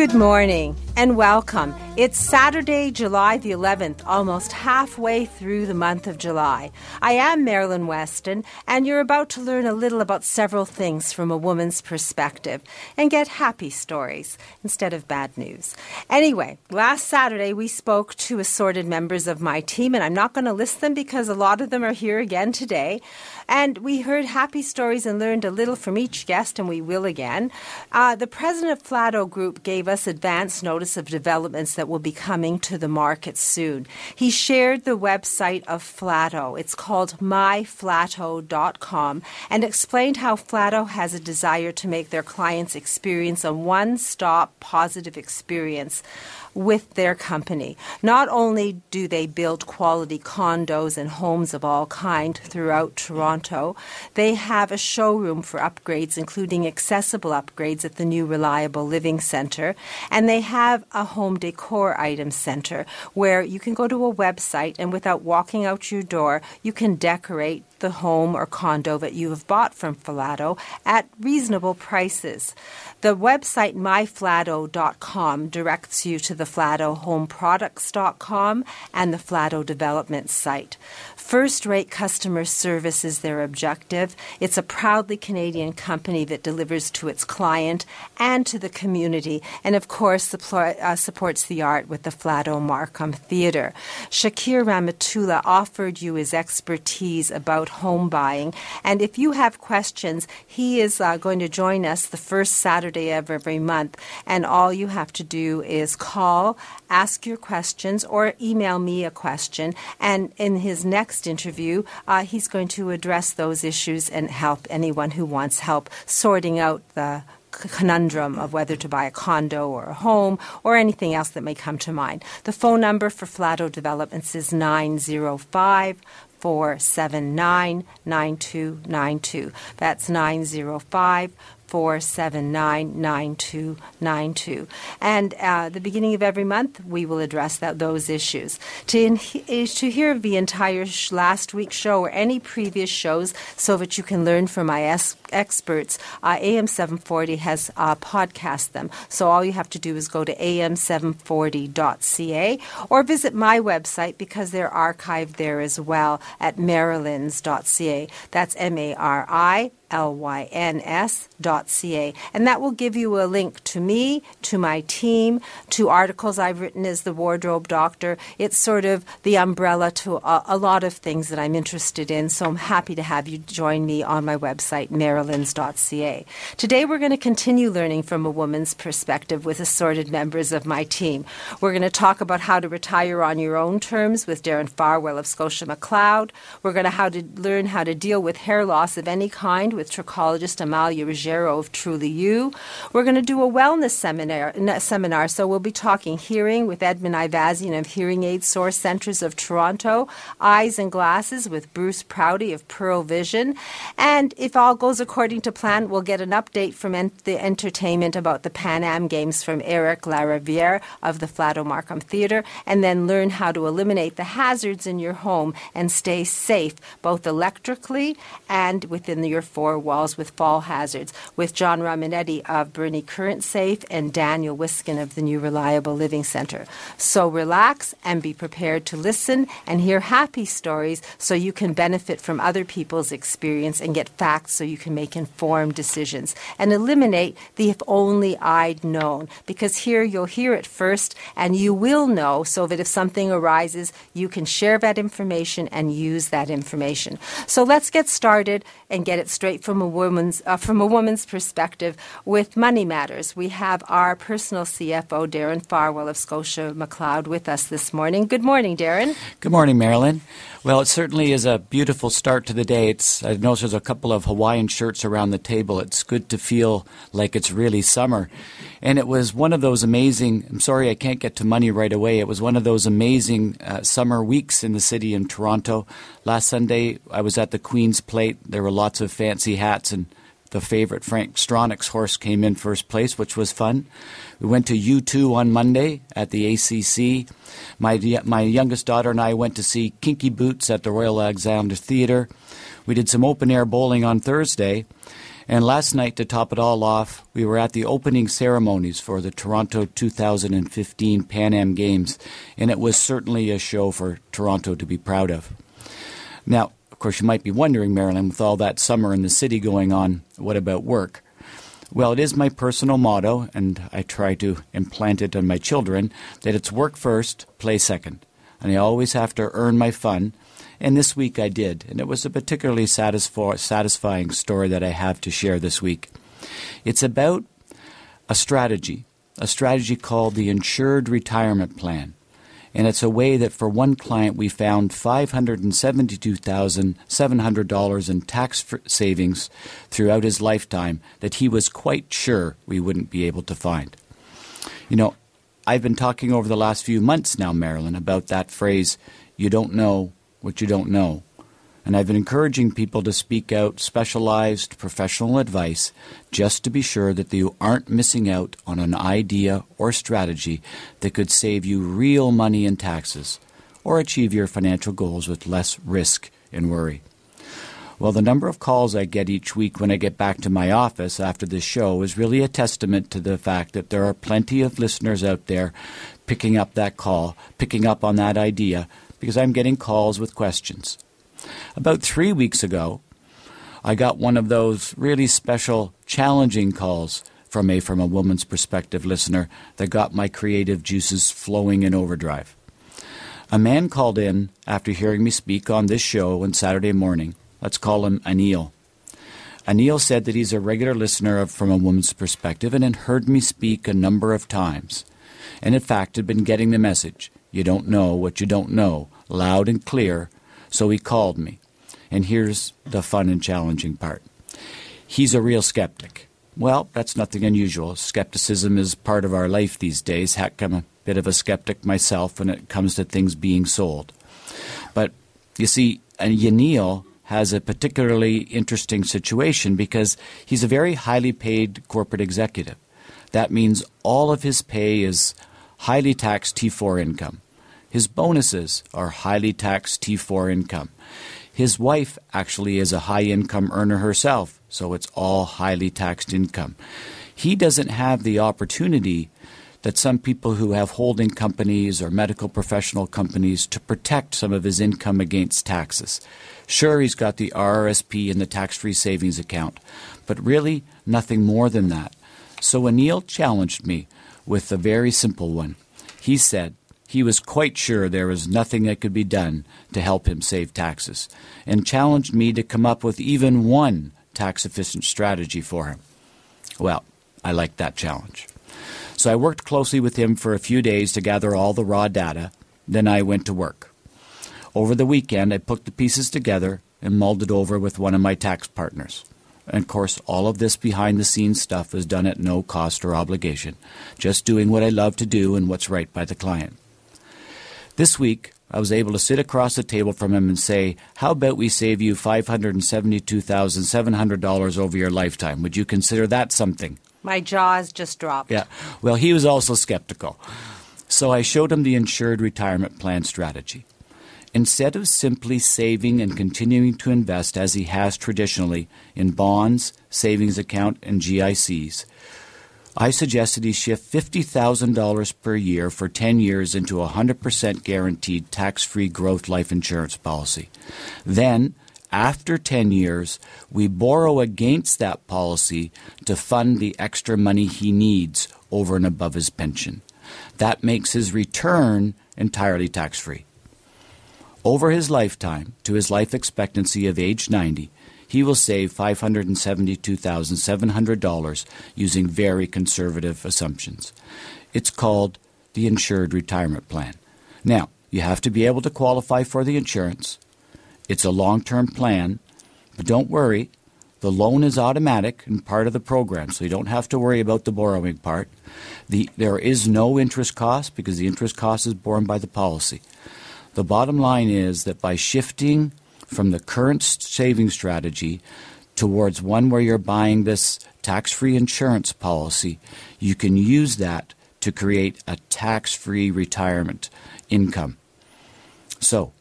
Good morning and welcome. It's Saturday, July the 11th, almost halfway through the month of July. I am Marilyn Weston, and you're about to learn a little about several things from a woman's perspective and get happy stories instead of bad news. Anyway, last Saturday we spoke to assorted members of my team, and I'm not going to list them because a lot of them are here again today. And we heard happy stories and learned a little from each guest, and we will again. Uh, the president of Flato Group gave us advance notice of developments that will be coming to the market soon. He shared the website of Flato. It's called myflato.com and explained how Flato has a desire to make their clients experience a one stop positive experience with their company. Not only do they build quality condos and homes of all kind throughout Toronto, they have a showroom for upgrades, including accessible upgrades at the new Reliable Living Centre, and they have a home decor item center where you can go to a website and without walking out your door, you can decorate the home or condo that you have bought from Flato at reasonable prices. The website myflato.com directs you to the homeproducts.com and the Flato development site. First rate customer service is their objective. It's a proudly Canadian company that delivers to its client and to the community, and of course, uh, supports the art with the Flato Markham Theatre. Shakir Rehmatullah offered you his expertise about home buying, and if you have questions, he is uh, going to join us the first Saturday of every month, and all you have to do is call, ask your questions, or email me a question, and in his next interview, uh, he's going to address those issues and help anyone who wants help sorting out the conundrum of whether to buy a condo or a home or anything else that may come to mind. The phone number for Flato Developments is 905 479 9292. That's 905 479 9292. And uh, the beginning of every month, we will address that, those issues. To, in, to hear the entire sh- last week's show or any previous shows so that you can learn from my es- experts, uh, AM 740 has uh, podcast them. So all you have to do is go to am740.ca or visit my website because they're archived there as well at marilyns.ca. That's M A R I lyns.ca. And that will give you a link to me, to my team, to articles I've written as the wardrobe doctor. It's sort of the umbrella to a, a lot of things that I'm interested in. So I'm happy to have you join me on my website, marilyns.ca. Today we're going to continue learning from a woman's perspective with assorted members of my team. We're going to talk about how to retire on your own terms with Darren Farwell of Scotia McLeod. We're going to how to learn how to deal with hair loss of any kind with trichologist Amalia Ruggiero of Truly You. We're going to do a wellness seminar, seminar, so we'll be talking hearing with Edmund Ivazian of Hearing Aid Source Centres of Toronto, eyes and glasses with Bruce Prouty of Pearle Vision, and if all goes according to plan, we'll get an update from the entertainment about the Pan Am Games from Eric Lariviere of the Flato Markham Theatre, and then learn how to eliminate the hazards in your home and stay safe both electrically and within your four four walls with fall hazards, with John Romanetti of Bernie Current Safe and Daniel Wiskin of the New Reliable Living Center. So relax and be prepared to listen and hear happy stories so you can benefit from other people's experience and get facts so you can make informed decisions and eliminate the if only I'd known. Because here you'll hear it first and you will know so that if something arises, you can share that information and use that information. So let's get started and get it straight from a woman's uh, from a woman's perspective with money matters. We have our personal CFO Darren Farwell of Scotia McLeod with us this morning. Good morning, Darren. Good morning, Marilyn. Well, it certainly is a beautiful start to the day. It's I notice there's a couple of Hawaiian shirts around the table. It's good to feel like it's really summer. And it was one of those amazing, I'm sorry I can't get to money right away. It was one of those amazing uh, summer weeks in the city in Toronto. Last Sunday, I was at the Queen's Plate. There were lots of fancy hats, and the favorite Frank Stronach's horse came in first place, which was fun. We went to U2 on Monday at the ACC. My, my youngest daughter and I went to see Kinky Boots at the Royal Alexandra Theatre. We did some open air bowling on Thursday. And last night, to top it all off, we were at the opening ceremonies for the Toronto 2015 Pan Am Games, and it was certainly a show for Toronto to be proud of. Now, course, you might be wondering, Marilyn, with all that summer in the city going on, what about work? Well, it is my personal motto, and I try to implant it on my children, that it's work first, play second. And I always have to earn my fun, and this week I did, and it was a particularly satisfying story that I have to share this week. It's about a strategy, a strategy called the Insured Retirement Plan. And it's a way that for one client we found $572,700 in tax savings throughout his lifetime that he was quite sure we wouldn't be able to find. You know, I've been talking over the last few months now, Marilyn, about that phrase, you don't know what you don't know. And I've been encouraging people to speak out specialized professional advice just to be sure that you aren't missing out on an idea or strategy that could save you real money in taxes or achieve your financial goals with less risk and worry. Well, the number of calls I get each week when I get back to my office after this show is really a testament to the fact that there are plenty of listeners out there picking up that call, picking up on that idea, because I'm getting calls with questions. About three weeks ago, I got one of those really special, challenging calls from a from a woman's perspective listener that got my creative juices flowing in overdrive. A man called in after hearing me speak on this show on Saturday morning. Let's call him Anil. Anil said that he's a regular listener of From a Woman's Perspective and had heard me speak a number of times, and in fact had been getting the message you don't know what you don't know, loud and clear, so he called me. And here's the fun and challenging part he's a real skeptic. Well, that's nothing unusual. Skepticism is part of our life these days. Heck, I'm a bit of a skeptic myself when it comes to things being sold. But you see, Anil has a particularly interesting situation because he's a very highly paid corporate executive. That means all of his pay is highly taxed T4 income. His bonuses are highly taxed T4 income. His wife actually is a high income earner herself, so it's all highly taxed income. He doesn't have the opportunity that some people who have holding companies or medical professional companies to protect some of his income against taxes. Sure, he's got the RRSP and the tax free savings account, but really nothing more than that. So Anil challenged me with a very simple one. He said, he was quite sure there was nothing that could be done to help him save taxes, and challenged me to come up with even one tax efficient strategy for him. Well, I liked that challenge. So I worked closely with him for a few days to gather all the raw data. Then I went to work. Over the weekend, I put the pieces together and mulled it over with one of my tax partners. And of course, all of this behind the scenes stuff was done at no cost or obligation, just doing what I love to do and what's right by the client. This week, I was able to sit across the table from him and say, How about we save you $572,700 over your lifetime? Would you consider that something? My jaws just dropped. Yeah. Well, he was also skeptical. So I showed him the insured retirement plan strategy. Instead of simply saving and continuing to invest as he has traditionally in bonds, savings account, and GICs, I suggested he shift $50,000 per year for 10 years into a 100% guaranteed tax free growth life insurance policy. Then, after 10 years, we borrow against that policy to fund the extra money he needs over and above his pension. That makes his return entirely tax free. Over his lifetime, to his life expectancy of age 90, he will save $572,700 using very conservative assumptions. It's called the Insured Retirement Plan. Now, you have to be able to qualify for the insurance. It's a long term plan, but don't worry, the loan is automatic and part of the program, so you don't have to worry about the borrowing part. The, there is no interest cost because the interest cost is borne by the policy. The bottom line is that by shifting from the current saving strategy towards one where you're buying this tax free insurance policy, you can use that to create a tax free retirement income. So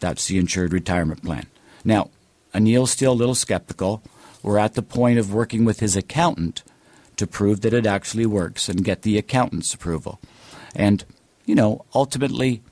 that's the insured retirement plan. Now, Anil's still a little skeptical. We're at the point of working with his accountant to prove that it actually works and get the accountant's approval. And, you know, ultimately,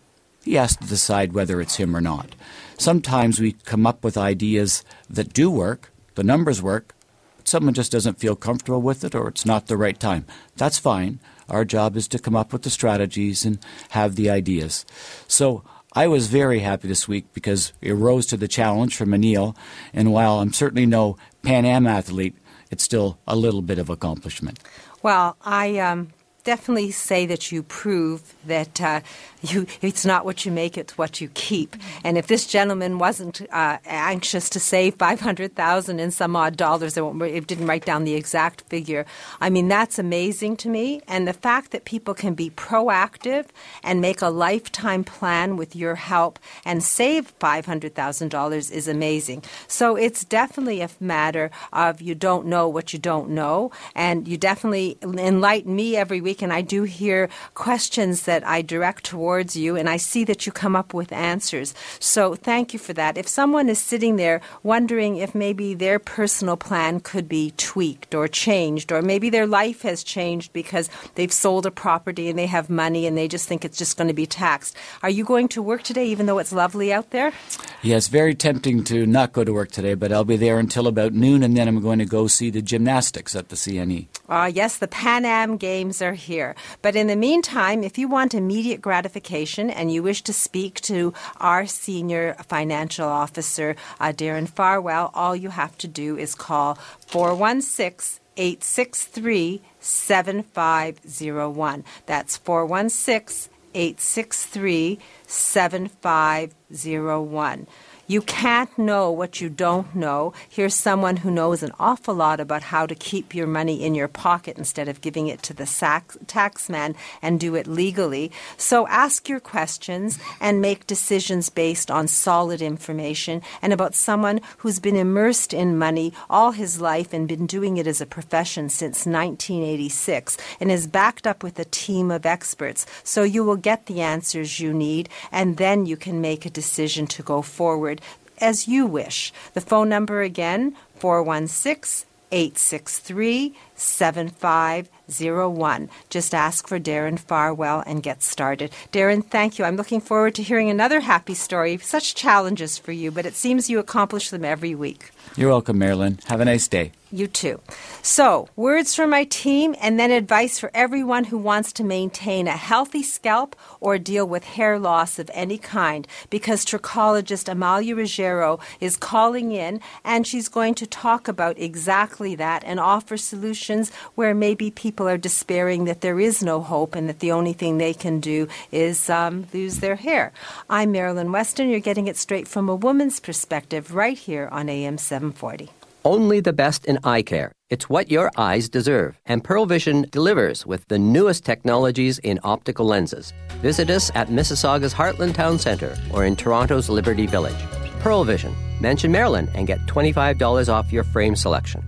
he has to decide whether it's him or not. Sometimes we come up with ideas that do work, the numbers work, but someone just doesn't feel comfortable with it or it's not the right time. That's fine. Our job is to come up with the strategies and have the ideas. So I was very happy this week because it rose to the challenge from Anil, and while I'm certainly no Pan Am athlete, it's still a little bit of accomplishment. Well, I um, definitely say that you prove that uh, you, it's not what you make, it's what you keep. And if this gentleman wasn't uh, anxious to save 500000 and some odd dollars, it didn't write down the exact figure. I mean, that's amazing to me. And the fact that people can be proactive and make a lifetime plan with your help and save $500,000 is amazing. So it's definitely a matter of you don't know what you don't know. And you definitely enlighten me every week and I do hear questions that I direct towards you, and I see that you come up with answers. So thank you for that. If someone is sitting there wondering if maybe their personal plan could be tweaked or changed, or maybe their life has changed because they've sold a property and they have money and they just think it's just going to be taxed, are you going to work today even though it's lovely out there? Yes, very tempting to not go to work today, but I'll be there until about noon, and then I'm going to go see the gymnastics at the CNE. Ah, uh, yes, the Pan Am Games are here. But in the meantime, if you want immediate gratification and you wish to speak to our senior financial officer, uh, Darren Farwell, all you have to do is call 416 863 7501. That's 416 863 7501. You can't know what you don't know. Here's someone who knows an awful lot about how to keep your money in your pocket instead of giving it to the tax man and do it legally. So ask your questions and make decisions based on solid information and about someone who's been immersed in money all his life and been doing it as a profession since 1986 and is backed up with a team of experts. So you will get the answers you need and then you can make a decision to go forward as you wish. The phone number again, 416 863 7501. Just ask for Darren Farwell and get started. Darren, thank you. I'm looking forward to hearing another happy story. Such challenges for you, but it seems you accomplish them every week. You're welcome, Marilyn. Have a nice day. You too. So, words from my team and then advice for everyone who wants to maintain a healthy scalp or deal with hair loss of any kind because trichologist Amalia Ruggiero is calling in and she's going to talk about exactly that and offer solutions where maybe people are despairing that there is no hope and that the only thing they can do is um, lose their hair. I'm Marilyn Weston. You're getting it straight from a woman's perspective right here on AM 740. Only the best in eye care. It's what your eyes deserve. And Pearle Vision delivers with the newest technologies in optical lenses. Visit us at Mississauga's Heartland Town Centre or in Toronto's Liberty Village. Pearle Vision. Mention Marilyn and get $25 off your frame selection.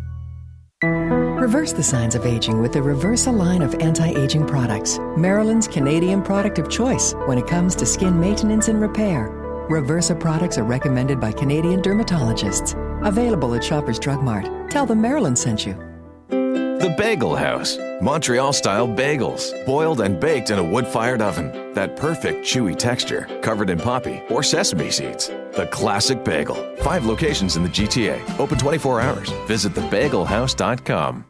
Reverse the signs of aging with the Reversa line of anti aging products. Marilyn's Canadian product of choice when it comes to skin maintenance and repair. Reversa products are recommended by Canadian dermatologists. Available at Shoppers Drug Mart. Tell them Marilyn sent you. The Bagel House. Montreal style bagels, boiled and baked in a wood fired oven. That perfect chewy texture, covered in poppy or sesame seeds. The classic bagel. Five locations in the GTA, open 24 hours. Visit thebagelhouse.com.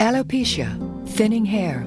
Alopecia, thinning hair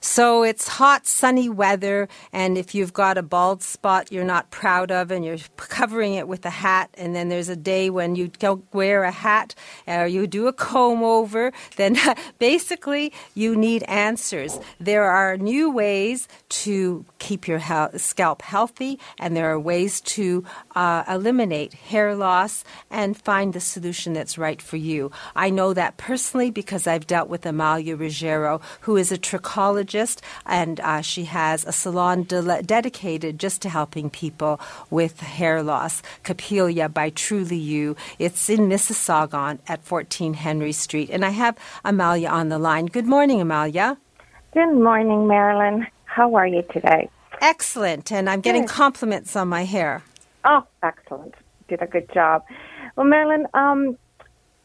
So it's hot, sunny weather, and if you've got a bald spot you're not proud of and you're covering it with a hat, and then there's a day when you don't wear a hat or you do a comb over, then basically you need answers. There are new ways to keep your scalp healthy, and there are ways to uh, eliminate hair loss and find the solution that's right for you. I know that personally because I've dealt with Amalia Ruggiero, who is a trichologist, and uh, she has a salon de- dedicated just to helping people with hair loss. Capilia by Truly You. It's in Mississauga at 14 Henry Street. And I have Amalia on the line. Good morning, Amalia. Good morning, Marilyn. How are you today? Excellent. And I'm getting Good. compliments on my hair. Oh, excellent. Did a good job. Well, Marilyn, um,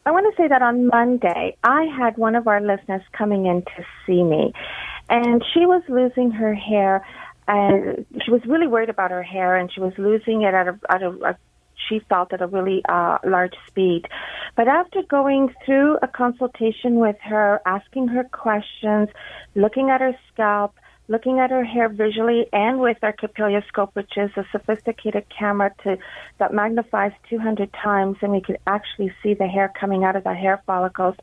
I want to say that on Monday, I had one of our listeners coming in to see me, and she was losing her hair, and she was really worried about her hair, and she was losing it at a, at a, a she felt at a really uh, large speed. But after going through a consultation with her, asking her questions, looking at her scalp, looking at her hair visually and with our capilioscope, which is a sophisticated camera to, that magnifies 200 times, and we could actually see the hair coming out of the hair follicles.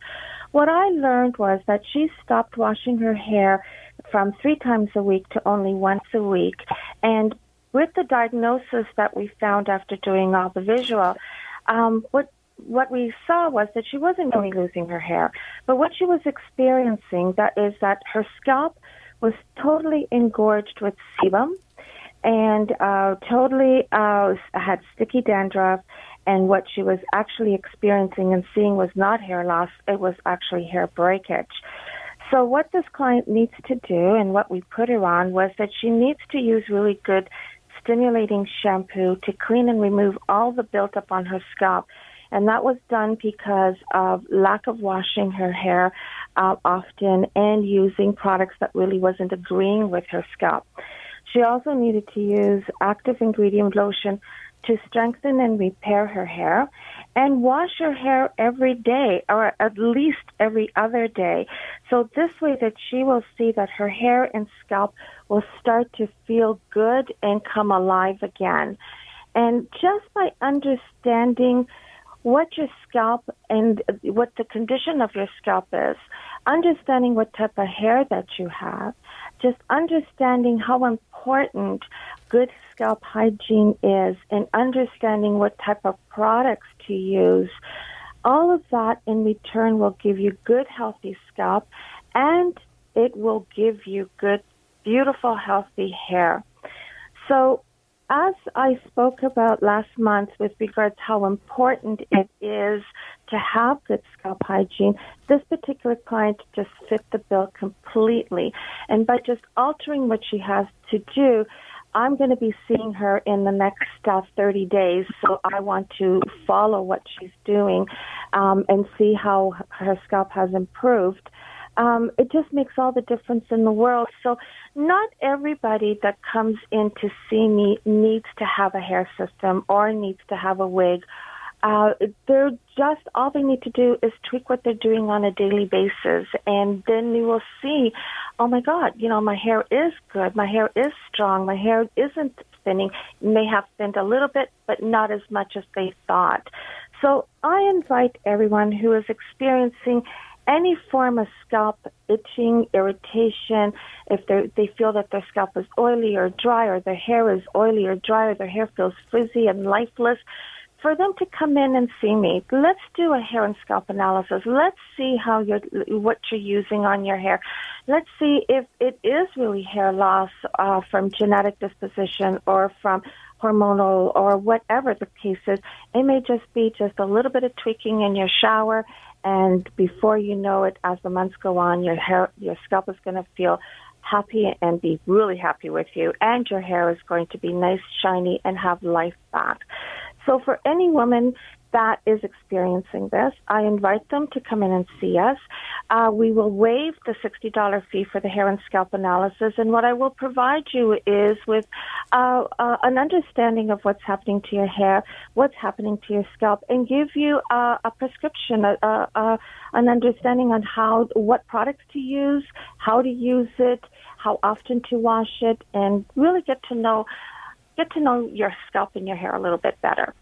What I learned was that she stopped washing her hair from three times a week to only once a week. And with the diagnosis that we found after doing all the visual, um, what what we saw was that she wasn't really losing her hair, but what she was experiencing that is that her scalp was totally engorged with sebum and uh, totally uh, had sticky dandruff. And what she was actually experiencing and seeing was not hair loss; it was actually hair breakage. So what this client needs to do, and what we put her on, was that she needs to use really good stimulating shampoo to clean and remove all the buildup on her scalp. And that was done because of lack of washing her hair uh, often and using products that really wasn't agreeing with her scalp. She also needed to use active ingredient lotion to strengthen and repair her hair and wash her hair every day or at least every other day. So this way that she will see that her hair and scalp will start to feel good and come alive again. And just by understanding what your scalp and what the condition of your scalp is, understanding what type of hair that you have, just understanding how important good scalp hygiene is and understanding what type of products to use, all of that in return will give you good, healthy scalp and it will give you good, beautiful, healthy hair. So, as I spoke about last month with regards how important it is to have good scalp hygiene, this particular client just fit the bill completely. And by just altering what she has to do, I'm going to be seeing her in the next uh, 30 days, so I want to follow what she's doing um, and see how her scalp has improved. Um, it just makes all the difference in the world. So, not everybody that comes in to see me needs to have a hair system or needs to have a wig. Uh, they're just all they need to do is tweak what they're doing on a daily basis, and then you will see, oh my God, you know, my hair is good, my hair is strong, my hair isn't thinning. It may have thinned a little bit, but not as much as they thought. So I invite everyone who is experiencing any form of scalp itching, irritation, if they feel that their scalp is oily or dry, or their hair is oily or dry, or their hair feels frizzy and lifeless, for them to come in and see me. Let's do a hair and scalp analysis. Let's see how you're, what you're using on your hair. Let's see if it is really hair loss uh, from genetic disposition or from hormonal or whatever the case is. It may just be just a little bit of tweaking in your shower and before you know it, as the months go on, your hair, your scalp is going to feel happy and be really happy with you, and your hair is going to be nice, shiny, and have life back. So for any woman that is experiencing this, I invite them to come in and see us. Uh, we will waive the $60 fee for the hair and scalp analysis, and what I will provide you is with uh, uh, an understanding of what's happening to your hair, what's happening to your scalp, and give you a prescription, a, a, an understanding on how what products to use, how to use it, how often to wash it, and really get to know get to know your scalp and your hair a little bit better.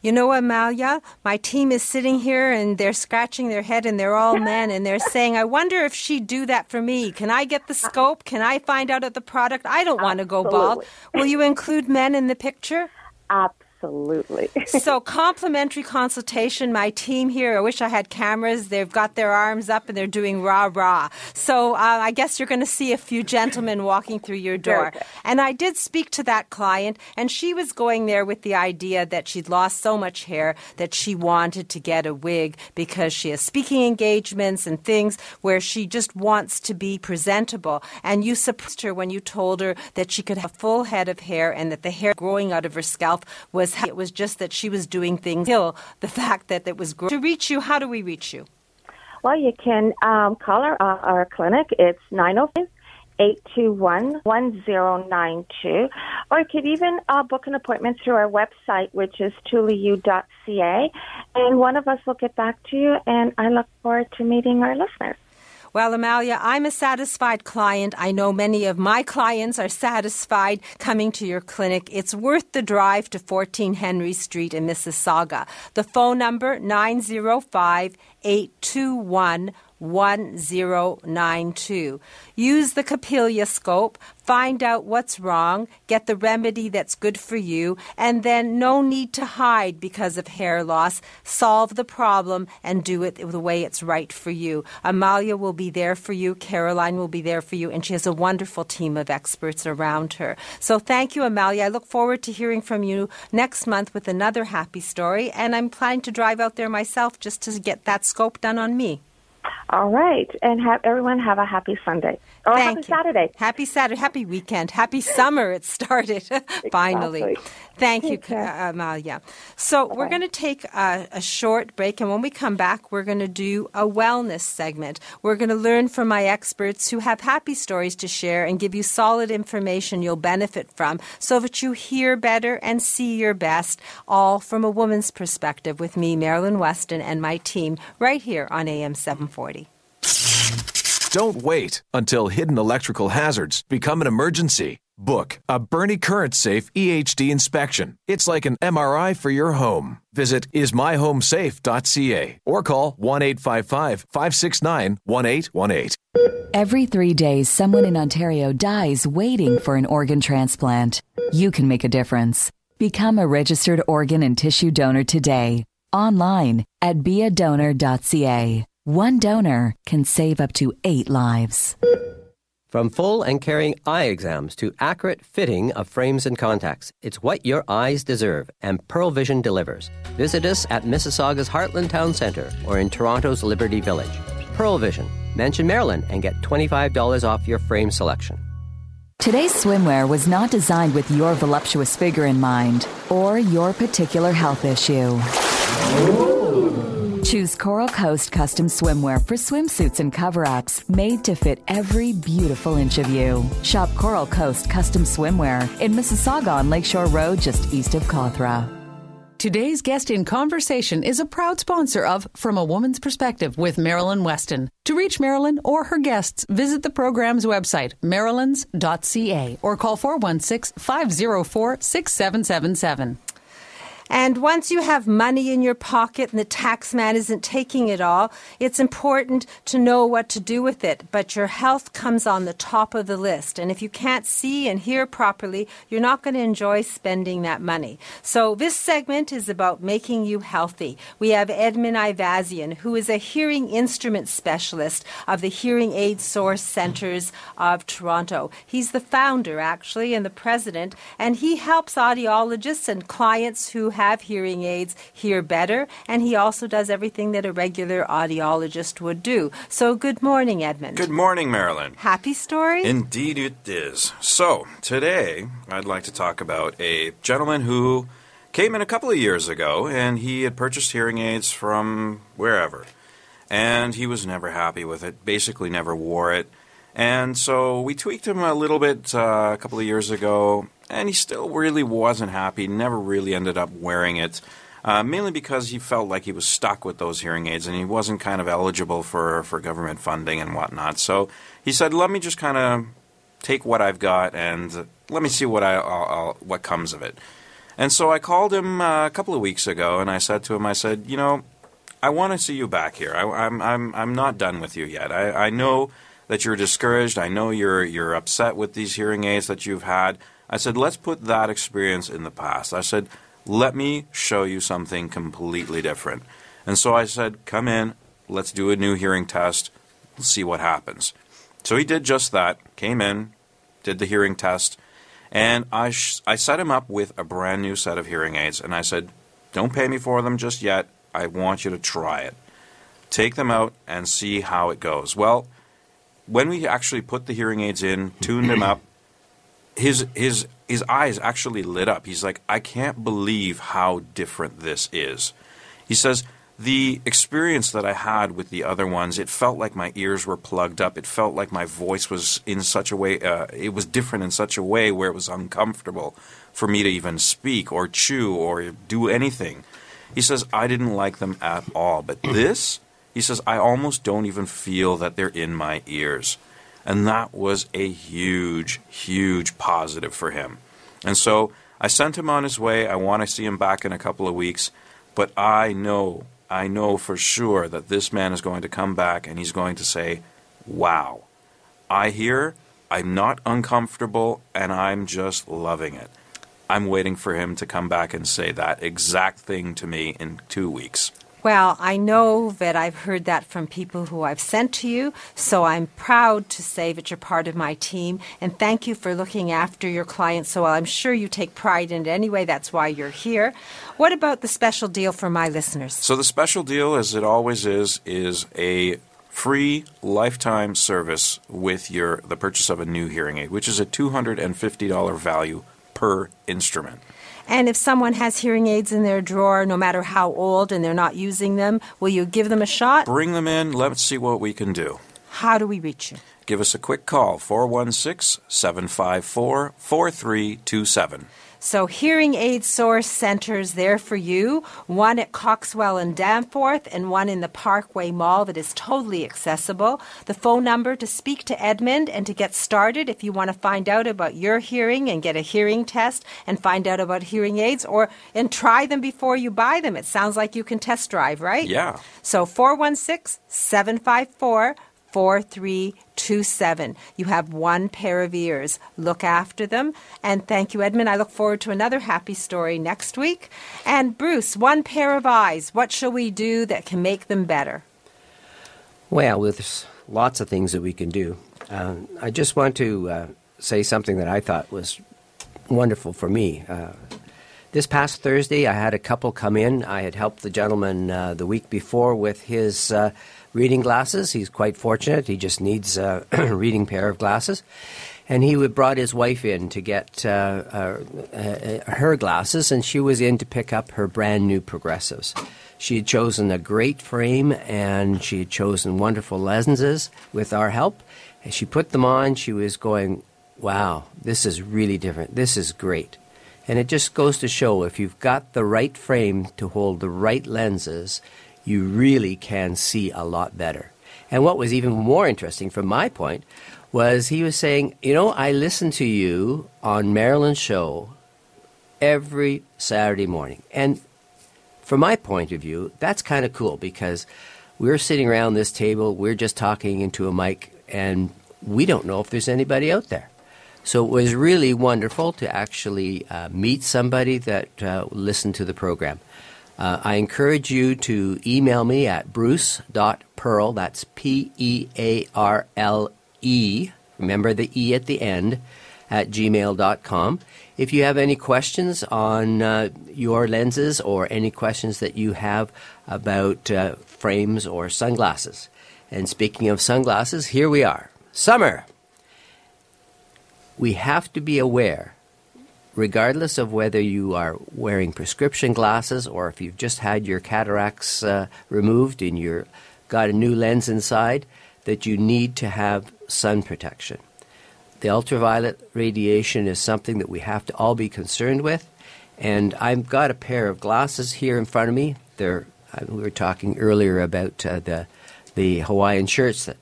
You know, Amalia, my team is sitting here and they're scratching their head and they're all men and they're saying, I wonder if she'd do that for me. Can I get the scope? Can I find out of the product? I don't want to go bald. Will you include men in the picture? Absolutely. Absolutely. so, complimentary consultation. My team here, I wish I had cameras. They've got their arms up and they're doing rah rah. So, uh, I guess you're going to see a few gentlemen walking through your door. And I did speak to that client, and she was going there with the idea that she'd lost so much hair that she wanted to get a wig because she has speaking engagements and things where she just wants to be presentable. And you surprised her when you told her that she could have a full head of hair and that the hair growing out of her scalp was it was just that she was doing things. Still, the fact that it was to reach you. How do we reach you? Well, you can um, call our, uh, our clinic. It's 905 821 1092. Or you could even uh, book an appointment through our website, which is trulyu.ca. And one of us will get back to you, and I look forward to meeting our listeners. Well, Amalia, I'm a satisfied client. I know many of my clients are satisfied coming to your clinic. It's worth the drive to 14 Henry Street in Mississauga. The phone number 905 821 1092. Use the Capilia scope, find out what's wrong, get the remedy that's good for you, and then no need to hide because of hair loss. Solve the problem and do it the way it's right for you. Amalia will be there for you, Caroline will be there for you, and she has a wonderful team of experts around her. So thank you, Amalia. I look forward to hearing from you next month with another happy story, and I'm planning to drive out there myself just to get that scope done on me. All right, and have everyone have a happy Sunday or Thank happy you. Saturday. Happy Saturday, happy weekend, happy summer. It started finally. Exactly. Thank you, uh, Amalia. So we're going to take a, a short break, and when we come back, we're going to do a wellness segment. We're going to learn from my experts who have happy stories to share and give you solid information you'll benefit from, so that you hear better and see your best, all from a woman's perspective. With me, Marilyn Weston, and my team, right here on AM 740. Don't wait until hidden electrical hazards become an emergency. Book a Bernie Current Safe EHD inspection. It's like an MRI for your home. Visit ismyhomesafe.ca or call 1 855 569 1818. Every three days, someone in Ontario dies waiting for an organ transplant. You can make a difference. Become a registered organ and tissue donor today. Online at beadonor.ca. One donor can save up to eight lives. From full and caring eye exams to accurate fitting of frames and contacts, it's what your eyes deserve, and Pearle Vision delivers. Visit us at Mississauga's Heartland Town Centre or in Toronto's Liberty Village. Pearle Vision. Mention Marilyn and get $25 off your frame selection. Today's swimwear was not designed with your voluptuous figure in mind or your particular health issue. Choose Coral Coast custom swimwear for swimsuits and cover ups made to fit every beautiful inch of you. Shop Coral Coast custom swimwear in Mississauga on Lakeshore Road, just east of Cawthra. Today's guest in conversation is a proud sponsor of From a Woman's Perspective with Marilyn Weston. To reach Marilyn or her guests, visit the program's website, marilyns.ca, or call 416 504 6777. And once you have money in your pocket and the tax man isn't taking it all, it's important to know what to do with it. But your health comes on the top of the list. And if you can't see and hear properly, you're not going to enjoy spending that money. So this segment is about making you healthy. We have Edmund Ivazian, who is a hearing instrument specialist of the Hearing Aid Source Centers of Toronto. He's the founder, actually, and the president, and he helps audiologists and clients who have hearing aids hear better, and he also does everything that a regular audiologist would do. So, good morning, Edmund. Good morning, Marilyn. Happy story? Indeed, it is. So, today I'd like to talk about a gentleman who came in a couple of years ago and he had purchased hearing aids from wherever. And he was never happy with it, basically, never wore it. And so we tweaked him a little bit uh, a couple of years ago, and he still really wasn't happy, never really ended up wearing it. Uh, mainly because he felt like he was stuck with those hearing aids and he wasn't kind of eligible for, for government funding and whatnot. So he said, "Let me just kind of take what I've got and let me see what I I'll, I'll, what comes of it." And so I called him uh, a couple of weeks ago and I said to him, I said, "You know, I want to see you back here. I, am I'm, I'm I'm not done with you yet. I, I know that you're discouraged. I know you're you're upset with these hearing aids that you've had." I said, "Let's put that experience in the past." I said let me show you something completely different. And so I said, Come in, let's do a new hearing test, let's see what happens. So he did just that, came in, did the hearing test, and I, sh- I set him up with a brand new set of hearing aids. And I said, Don't pay me for them just yet. I want you to try it. Take them out and see how it goes. Well, when we actually put the hearing aids in, tuned them up, his his his eyes actually lit up. He's like, I can't believe how different this is. He says, the experience that I had with the other ones, it felt like my ears were plugged up. It felt like my voice was in such a way, uh, it was different in such a way where it was uncomfortable for me to even speak or chew or do anything. He says, I didn't like them at all. But this, he says, I almost don't even feel that they're in my ears. And that was a huge, huge positive for him. And so I sent him on his way. I want to see him back in a couple of weeks. But I know, I know for sure that this man is going to come back and he's going to say, Wow, I hear, I'm not uncomfortable, and I'm just loving it. I'm waiting for him to come back and say that exact thing to me in two weeks. Well, I know that I've heard that from people who I've sent to you, so I'm proud to say that you're part of my team, and thank you for looking after your clients so well. I'm sure you take pride in it anyway, that's why you're here. What about the special deal for my listeners? So, the special deal, as it always is, is a free lifetime service with your the purchase of a new hearing aid, which is a $250 value per instrument. And if someone has hearing aids in their drawer, no matter how old, and they're not using them, will you give them a shot? Bring them in. Let's see what we can do. How do we reach you? Give us a quick call 416 754 4327. So, hearing aid source centers there for you one at Coxwell and Danforth, and one in the Parkway Mall that is totally accessible. The phone number to speak to Edmund and to get started if you want to find out about your hearing and get a hearing test and find out about hearing aids or and try them before you buy them. It sounds like you can test drive, right? Yeah. So, 416 754 4327. You have one pair of ears. Look after them. And thank you, Edmund. I look forward to another happy story next week. And Bruce, one pair of eyes. What shall we do that can make them better? Well, there's lots of things that we can do. Uh, I just want to uh, say something that I thought was wonderful for me. Uh, this past Thursday, I had a couple come in. I had helped the gentleman uh, the week before with his uh, reading glasses. He's quite fortunate. He just needs a reading pair of glasses. And he brought his wife in to get uh, uh, uh, her glasses, and she was in to pick up her brand new progressives. She had chosen a great frame and she had chosen wonderful lenses with our help. And she put them on. She was going, Wow, this is really different. This is great. And it just goes to show if you've got the right frame to hold the right lenses, you really can see a lot better. And what was even more interesting from my point was he was saying, You know, I listen to you on Marilyn's show every Saturday morning. And from my point of view, that's kind of cool because we're sitting around this table, we're just talking into a mic, and we don't know if there's anybody out there. So it was really wonderful to actually uh, meet somebody that uh, listened to the program. Uh, I encourage you to email me at bruce.pearle, that's P E A R L E, remember the E at the end, at gmail.com. If you have any questions on uh, your lenses or any questions that you have about uh, frames or sunglasses. And speaking of sunglasses, here we are. Summer. We have to be aware, regardless of whether you are wearing prescription glasses or if you've just had your cataracts uh, removed and you've got a new lens inside, that you need to have sun protection. The ultraviolet radiation is something that we have to all be concerned with. And I've got a pair of glasses here in front of me. They're, uh, we were talking earlier about uh, the, the Hawaiian shirts. That,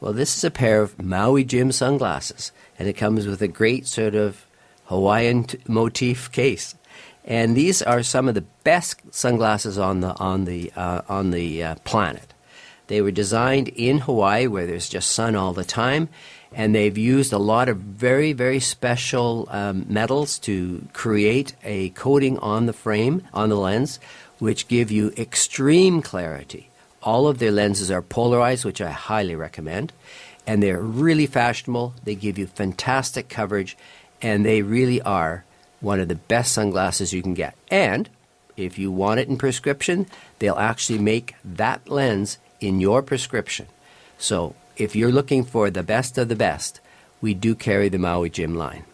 well, this is a pair of Maui Jim sunglasses, and it comes with a great sort of Hawaiian t- motif case. And these are some of the best sunglasses on the on the uh, on the uh, planet. They were designed in Hawaii, where there's just sun all the time, and they've used a lot of very, very special um, metals to create a coating on the frame, on the lens, which give you extreme clarity. All of their lenses are polarized, which I highly recommend, and they're really fashionable. They give you fantastic coverage, and they really are one of the best sunglasses you can get. And if you want it in prescription, they'll actually make that lens in your prescription. So if you're looking for the best of the best, we do carry the Maui Jim line.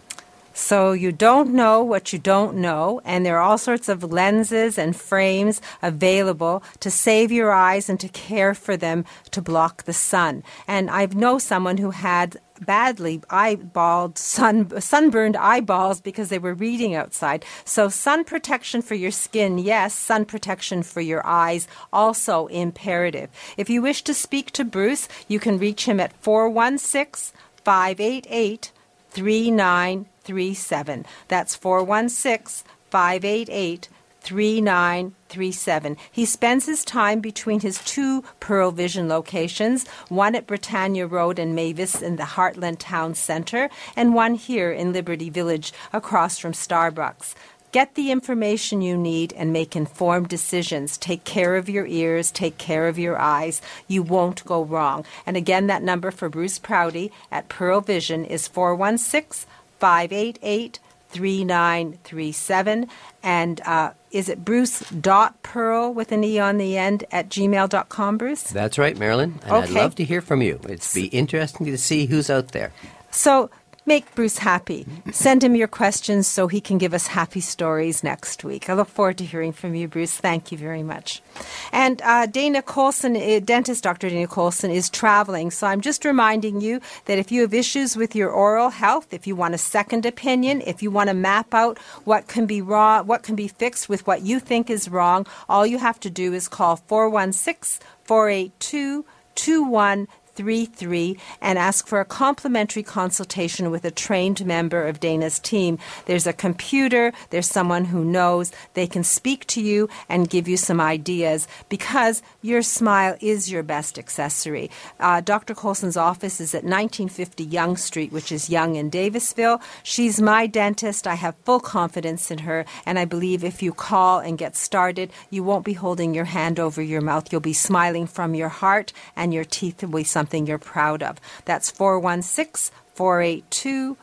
So you don't know what you don't know, and there are all sorts of lenses and frames available to save your eyes and to care for them to block the sun. And I know someone who had badly eyeballed, sun, sunburned eyeballs because they were reading outside. So, sun protection for your skin, yes, sun protection for your eyes, also imperative. If you wish to speak to Bruce, you can reach him at 416 588 3937. That's 416 588 3937. He spends his time between his two Pearle Vision locations, one at Britannia Road and Mavis in the Heartland Town Centre, and one here in Liberty Village across from Starbucks. Get the information you need and make informed decisions. Take care of your ears, take care of your eyes. You won't go wrong. And again, that number for Bruce Prouty at Pearle Vision is 416 588 3937. And uh, is it Bruce dot bruce.pearle with an E on the end at gmail.com, Bruce? That's right, Marilyn. And Okay. I'd love to hear from you. It'd be interesting to see who's out there. So make Bruce happy. Send him your questions so he can give us happy stories next week. I look forward to hearing from you, Bruce. Thank you very much. And uh, Dana Colson, uh, dentist Dr. Dana Colson, is traveling. So I'm just reminding you that if you have issues with your oral health, if you want a second opinion, if you want to map out what can be wrong, what can be fixed with what you think is wrong, all you have to do is call 416 482 2133 and ask for a complimentary consultation with a trained member of Dana's team. There's a computer, there's someone who knows. They can speak to you and give you some ideas because your smile is your best accessory. Uh, Dr. Colson's office is at 1950 Yonge Street, which is Yonge in Davisville. She's my dentist. I have full confidence in her, and I believe if you call and get started, you won't be holding your hand over your mouth. You'll be smiling from your heart, and your teeth will be something you're proud of. That's 416 482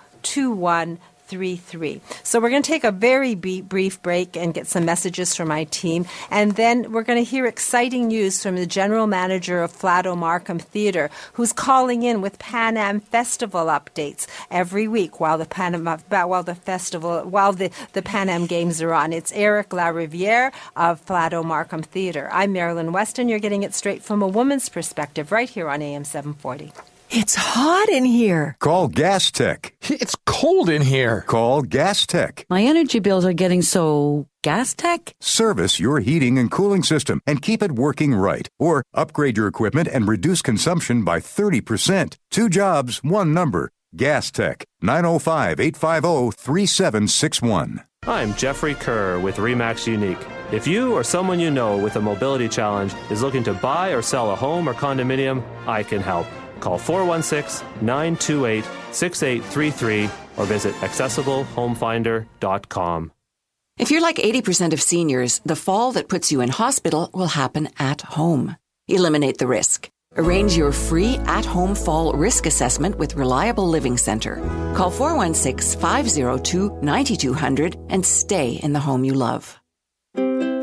2133. So we're going to take a very brief break and get some messages from my team. And then we're going to hear exciting news from the general manager of Flato Markham Theatre, who's calling in with Pan Am Festival updates every week while the Pan Am, while the festival, while the, the Pan Am Games are on. It's Eric Lariviere of Flato Markham Theatre. I'm Marilyn Weston. You're getting it straight from a woman's perspective right here on AM 740. It's hot in here. Call Gas Tech. It's cold in here. Call Gas Tech. My energy bills are getting so gas tech? Service your heating and cooling system and keep it working right. Or upgrade your equipment and reduce consumption by 30%. Two jobs, one number. Gas Tech. 905 850 3761. I'm Jeffrey Kerr with Remax Unique. If you or someone you know with a mobility challenge is looking to buy or sell a home or condominium, I can help. Call 416 928 6833 or visit accessiblehomefinder.com. If you're like 80% of seniors, the fall that puts you in hospital will happen at home. Eliminate the risk. Arrange your free at home fall risk assessment with Reliable Living Center. Call 416 502 9200 and stay in the home you love.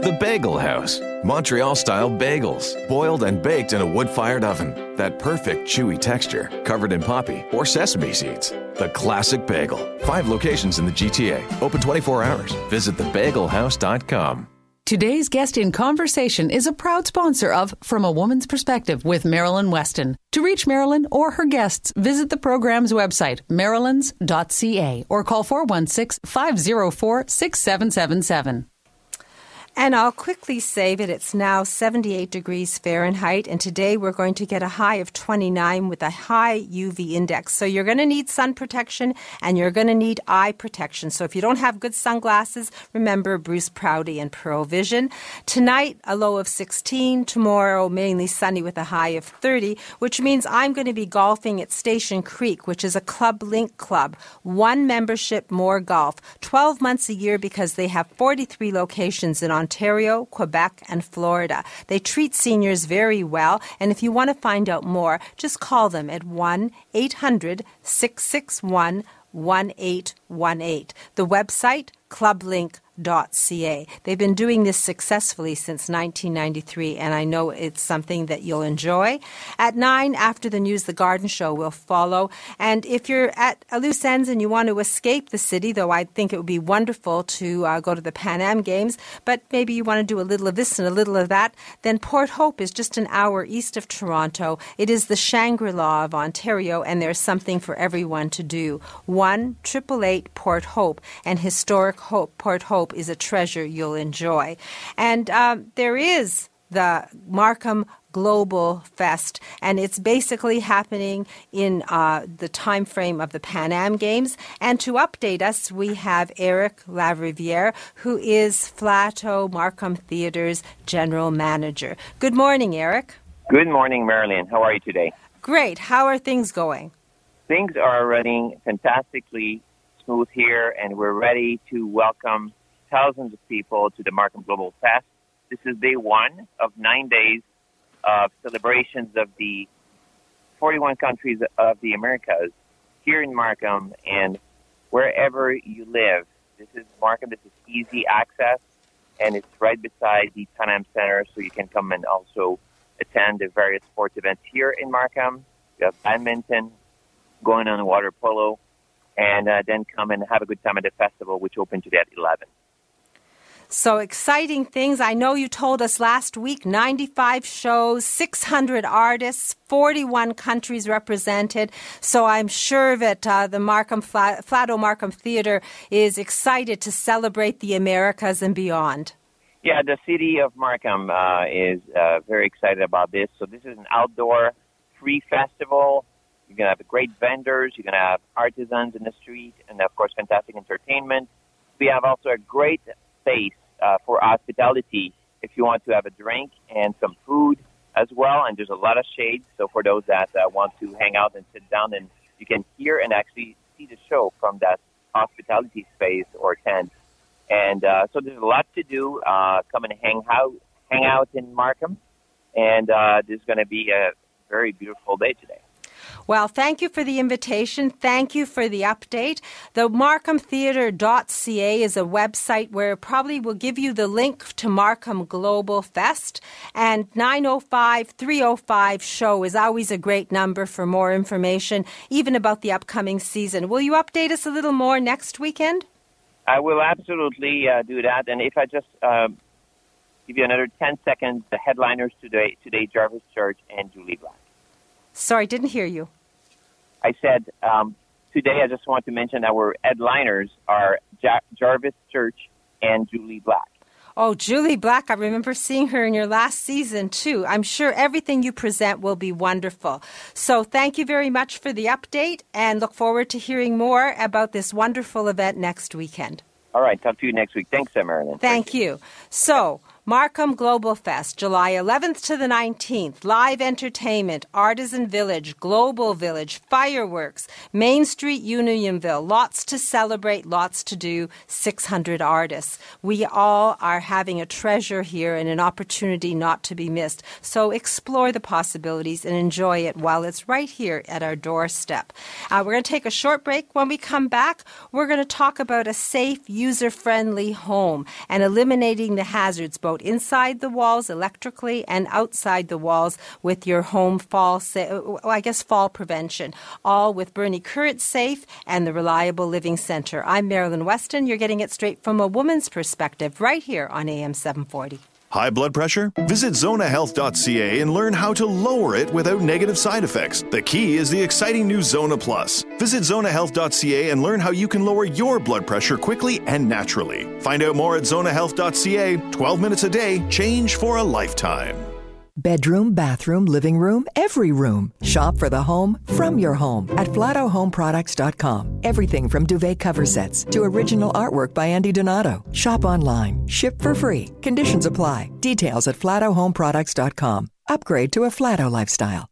The Bagel House. Montreal style bagels, boiled and baked in a wood fired oven. That perfect chewy texture, covered in poppy or sesame seeds. The classic bagel. Five locations in the GTA, open 24 hours. Visit thebagelhouse.com. Today's guest in conversation is a proud sponsor of From a Woman's Perspective with Marilyn Weston. To reach Marilyn or her guests, visit the program's website, marilyns.ca, or call 416 504 6777. And I'll quickly say that it's now 78 degrees Fahrenheit, and today we're going to get a high of 29 with a high UV index. So you're going to need sun protection and you're going to need eye protection. So if you don't have good sunglasses, remember Bruce Prouty and Pearle Vision. Tonight, a low of 16. Tomorrow, mainly sunny with a high of 30, which means I'm going to be golfing at Station Creek, which is a ClubLink club. One membership, more golf. 12 months a year because they have 43 locations in Ontario, Quebec, and Florida. They treat seniors very well, and if you want to find out more, just call them at 1 800 661 1818. The website, clublink.ca. They've been doing this successfully since 1993, and I know it's something that you'll enjoy. At 9, after the news, the garden show will follow. And if you're at a loose ends and you want to escape the city, though I think it would be wonderful to uh, go to the Pan Am Games, but maybe you want to do a little of this and a little of that, then Port Hope is just an hour east of Toronto. It is the Shangri La of Ontario, and there's something for everyone to do. 1 888 Port Hope, and historic Hope, Port Hope is a treasure you'll enjoy. And um, there is the Markham Global Fest, and it's basically happening in uh, the time frame of the Pan Am Games. And to update us, we have Eric Lariviere, who is Flato Markham Theater's general manager. Good morning, Eric. Good morning, Marilyn. How are you today? Great. How are things going? Things are running fantastically smooth here, and we're ready to welcome thousands of people to the Markham Global Fest. This is day one of nine days of celebrations of the 41 countries of the Americas here in Markham and wherever you live. This is Markham. This is easy access, and it's right beside the Pan Am Center, so you can come and also attend the various sports events here in Markham. You have badminton, going on water polo, and uh, then come and have a good time at the festival, which opened today at 11. So exciting things. I know you told us last week 95 shows, 600 artists, 41 countries represented. So I'm sure that uh, the Markham Flato Markham Theatre is excited to celebrate the Americas and beyond. Yeah, the city of Markham uh, is uh, very excited about this. So this is an outdoor free festival. You're going to have great vendors. You're going to have artisans in the street, and of course, fantastic entertainment. We have also a great space uh, for hospitality if you want to have a drink and some food as well. And there's a lot of shade. So for those that uh, want to hang out and sit down, and you can hear and actually see the show from that hospitality space or tent. And uh, so there's a lot to do. Uh, come and hang out, hang out in Markham, and uh, there's going to be a very beautiful day today. Well, thank you for the invitation. Thank you for the update. The MarkhamTheatre.ca is a website where probably will give you the link to Markham Global Fest. And 905 305 show is always a great number for more information, even about the upcoming season. Will you update us a little more next weekend? I will absolutely uh, do that. And if I just uh, give you another 10 seconds, the headliners today, today Jarvis Church and Jully Black. Sorry, didn't hear you. I said um, today. I just want to mention our headliners are ja- Jarvis Church and Jully Black. Oh, Jully Black, I remember seeing her in your last season too. I'm sure everything you present will be wonderful. So, thank you very much for the update and look forward to hearing more about this wonderful event next weekend. All right, talk to you next week. Thanks, Marilyn. Thank, Thank you. you. So, Markham Global Fest, July 11th to the 19th. Live entertainment, Artisan Village, Global Village, fireworks, Main Street, Unionville. Lots to celebrate, lots to do. 600 artists. We all are having a treasure here and an opportunity not to be missed. So explore the possibilities and enjoy it while it's right here at our doorstep. Uh, we're going to take a short break. When we come back, we're going to talk about a safe, user friendly home and eliminating the hazards both inside the walls electrically and outside the walls with your home fall, sa- I guess, fall prevention, all with Bernie Current Safe and the Reliable Living Center. I'm Marilyn Weston. You're getting it straight from a woman's perspective right here on AM 740. High blood pressure? Visit zonahealth.ca and learn how to lower it without negative side effects. The key is the exciting new Zona Plus. Visit zonahealth.ca and learn how you can lower your blood pressure quickly and naturally. Find out more at zonahealth.ca. 12 minutes a day, change for a lifetime. Bedroom, bathroom, living room, every room. Shop for the home from your home at flatohomeproducts.com. Everything from duvet cover sets to original artwork by Andy Donato. Shop online. Ship for free. Conditions apply. Details at flatohomeproducts.com. Upgrade to a Flato lifestyle.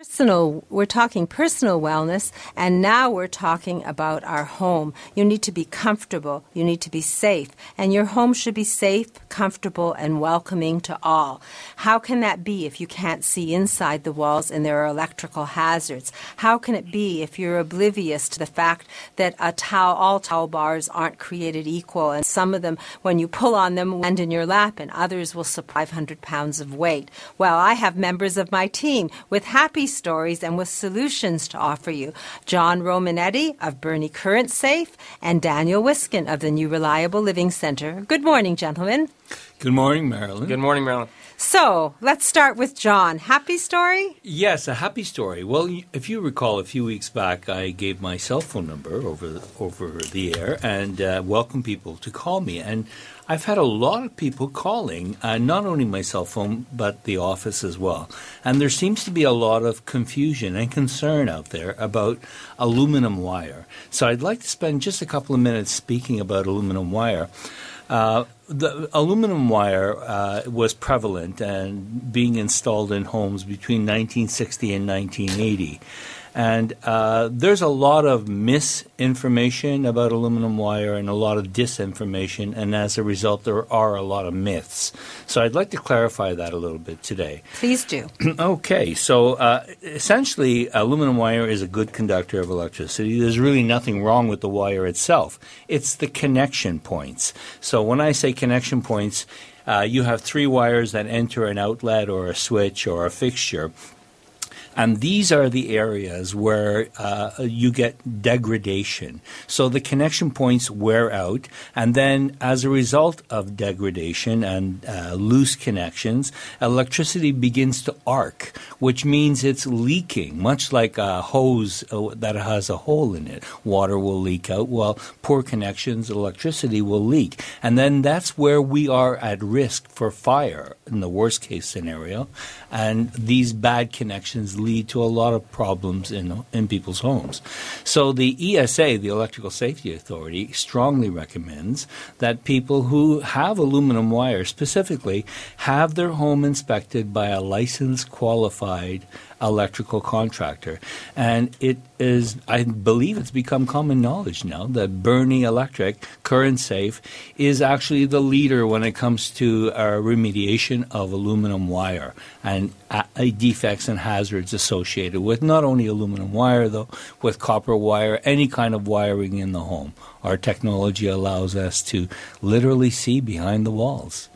personal we're talking personal wellness and now we're talking about our home. You need to be comfortable. You need to be safe. And your home should be safe comfortable and welcoming to all. How can that be if you can't see inside the walls and there are electrical hazards? How can it be if you're oblivious to the fact that a towel all towel bars aren't created equal and some of them when you pull on them land in your lap and others will supply 500 pounds of weight? Well i have members of my team with happy stories and with solutions to offer you. John Romanetti of Bernie Current Safe and Daniel Wiskin of the New Reliable Living Center. Good morning, gentlemen. Good morning, Marilyn. Good morning, Marilyn. So let's start with John. Happy story? Yes, a happy story. Well, if you recall, a few weeks back, I gave my cell phone number over the, over the air and uh, welcomed people to call me. And I've had a lot of people calling, uh, not only my cell phone, but the office as well. And there seems to be a lot of confusion and concern out there about aluminum wire. So I'd like to spend just a couple of minutes speaking about aluminum wire. Uh, the aluminum wire uh, was prevalent and being installed in homes between 1960 and 1980. And uh, there's a lot of misinformation about aluminum wire and a lot of disinformation, and as a result, there are a lot of myths. So I'd like to clarify that a little bit today. Please do. okay, so uh, essentially, aluminum wire is a good conductor of electricity. There's really nothing wrong with the wire itself, it's the connection points. So when I say connection points, uh, you have three wires that enter an outlet or a switch or a fixture. And these are the areas where uh, you get degradation. So the connection points wear out, and then as a result of degradation and uh, loose connections, electricity begins to arc, which means it's leaking, much like a hose uh, that has a hole in it. Water will leak out. Well, poor connections, electricity will leak. And then that's where we are at risk for fire in the worst case scenario. And these bad connections lead to a lot of problems in, in people's homes. So the ESA, the Electrical Safety Authority, strongly recommends that people who have aluminum wire specifically have their home inspected by a licensed, qualified electrical contractor. And it is, I believe it's become common knowledge now that Bernie Electric, current safe, is actually the leader when it comes to uh, remediation of aluminum wire and uh, defects and hazards associated with not only aluminum wire, though, with copper wire, any kind of wiring in the home. Our technology allows us to literally see behind the walls.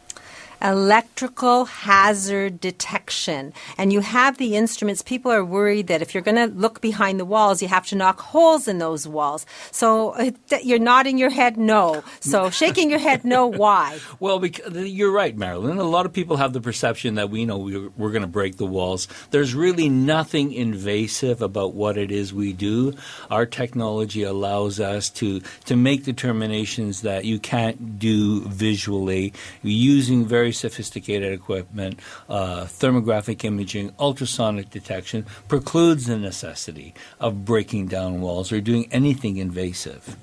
Electrical hazard detection. And you have the instruments. People are worried that if you're going to look behind the walls, you have to knock holes in those walls. So uh, you're nodding your head no. So shaking your head no, why? Well, because, you're right, Marilyn. A lot of people have the perception that we know we're, we're going to break the walls. There's really nothing invasive about what it is we do. Our technology allows us to, to make determinations that you can't do visually using very sophisticated equipment, uh, thermographic imaging, ultrasonic detection precludes the necessity of breaking down walls or doing anything invasive.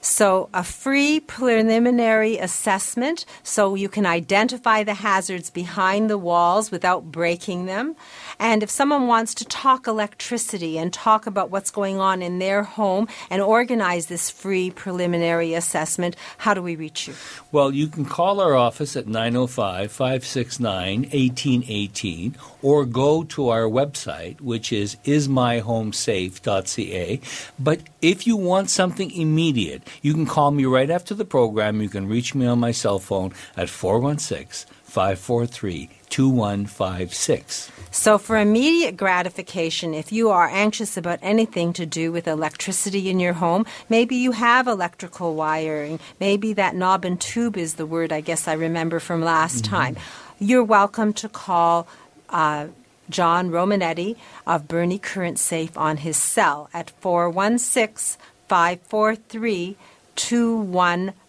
So, a free preliminary assessment so you can identify the hazards behind the walls without breaking them. And if someone wants to talk electricity and talk about what's going on in their home and organize this free preliminary assessment, how do we reach you? Well, you can call our office at 905 569 1818 or go to our website, which is ismyhomesafe.ca. But if you want something immediate, you can call me right after the program. You can reach me on my cell phone at 416 543 2156. So, for immediate gratification, if you are anxious about anything to do with electricity in your home, maybe you have electrical wiring, maybe that knob and tube is the word I guess I remember from last mm-hmm. time, you're welcome to call. Uh, John Romanetti of Bernie Current Safe on his cell at 416 543 2156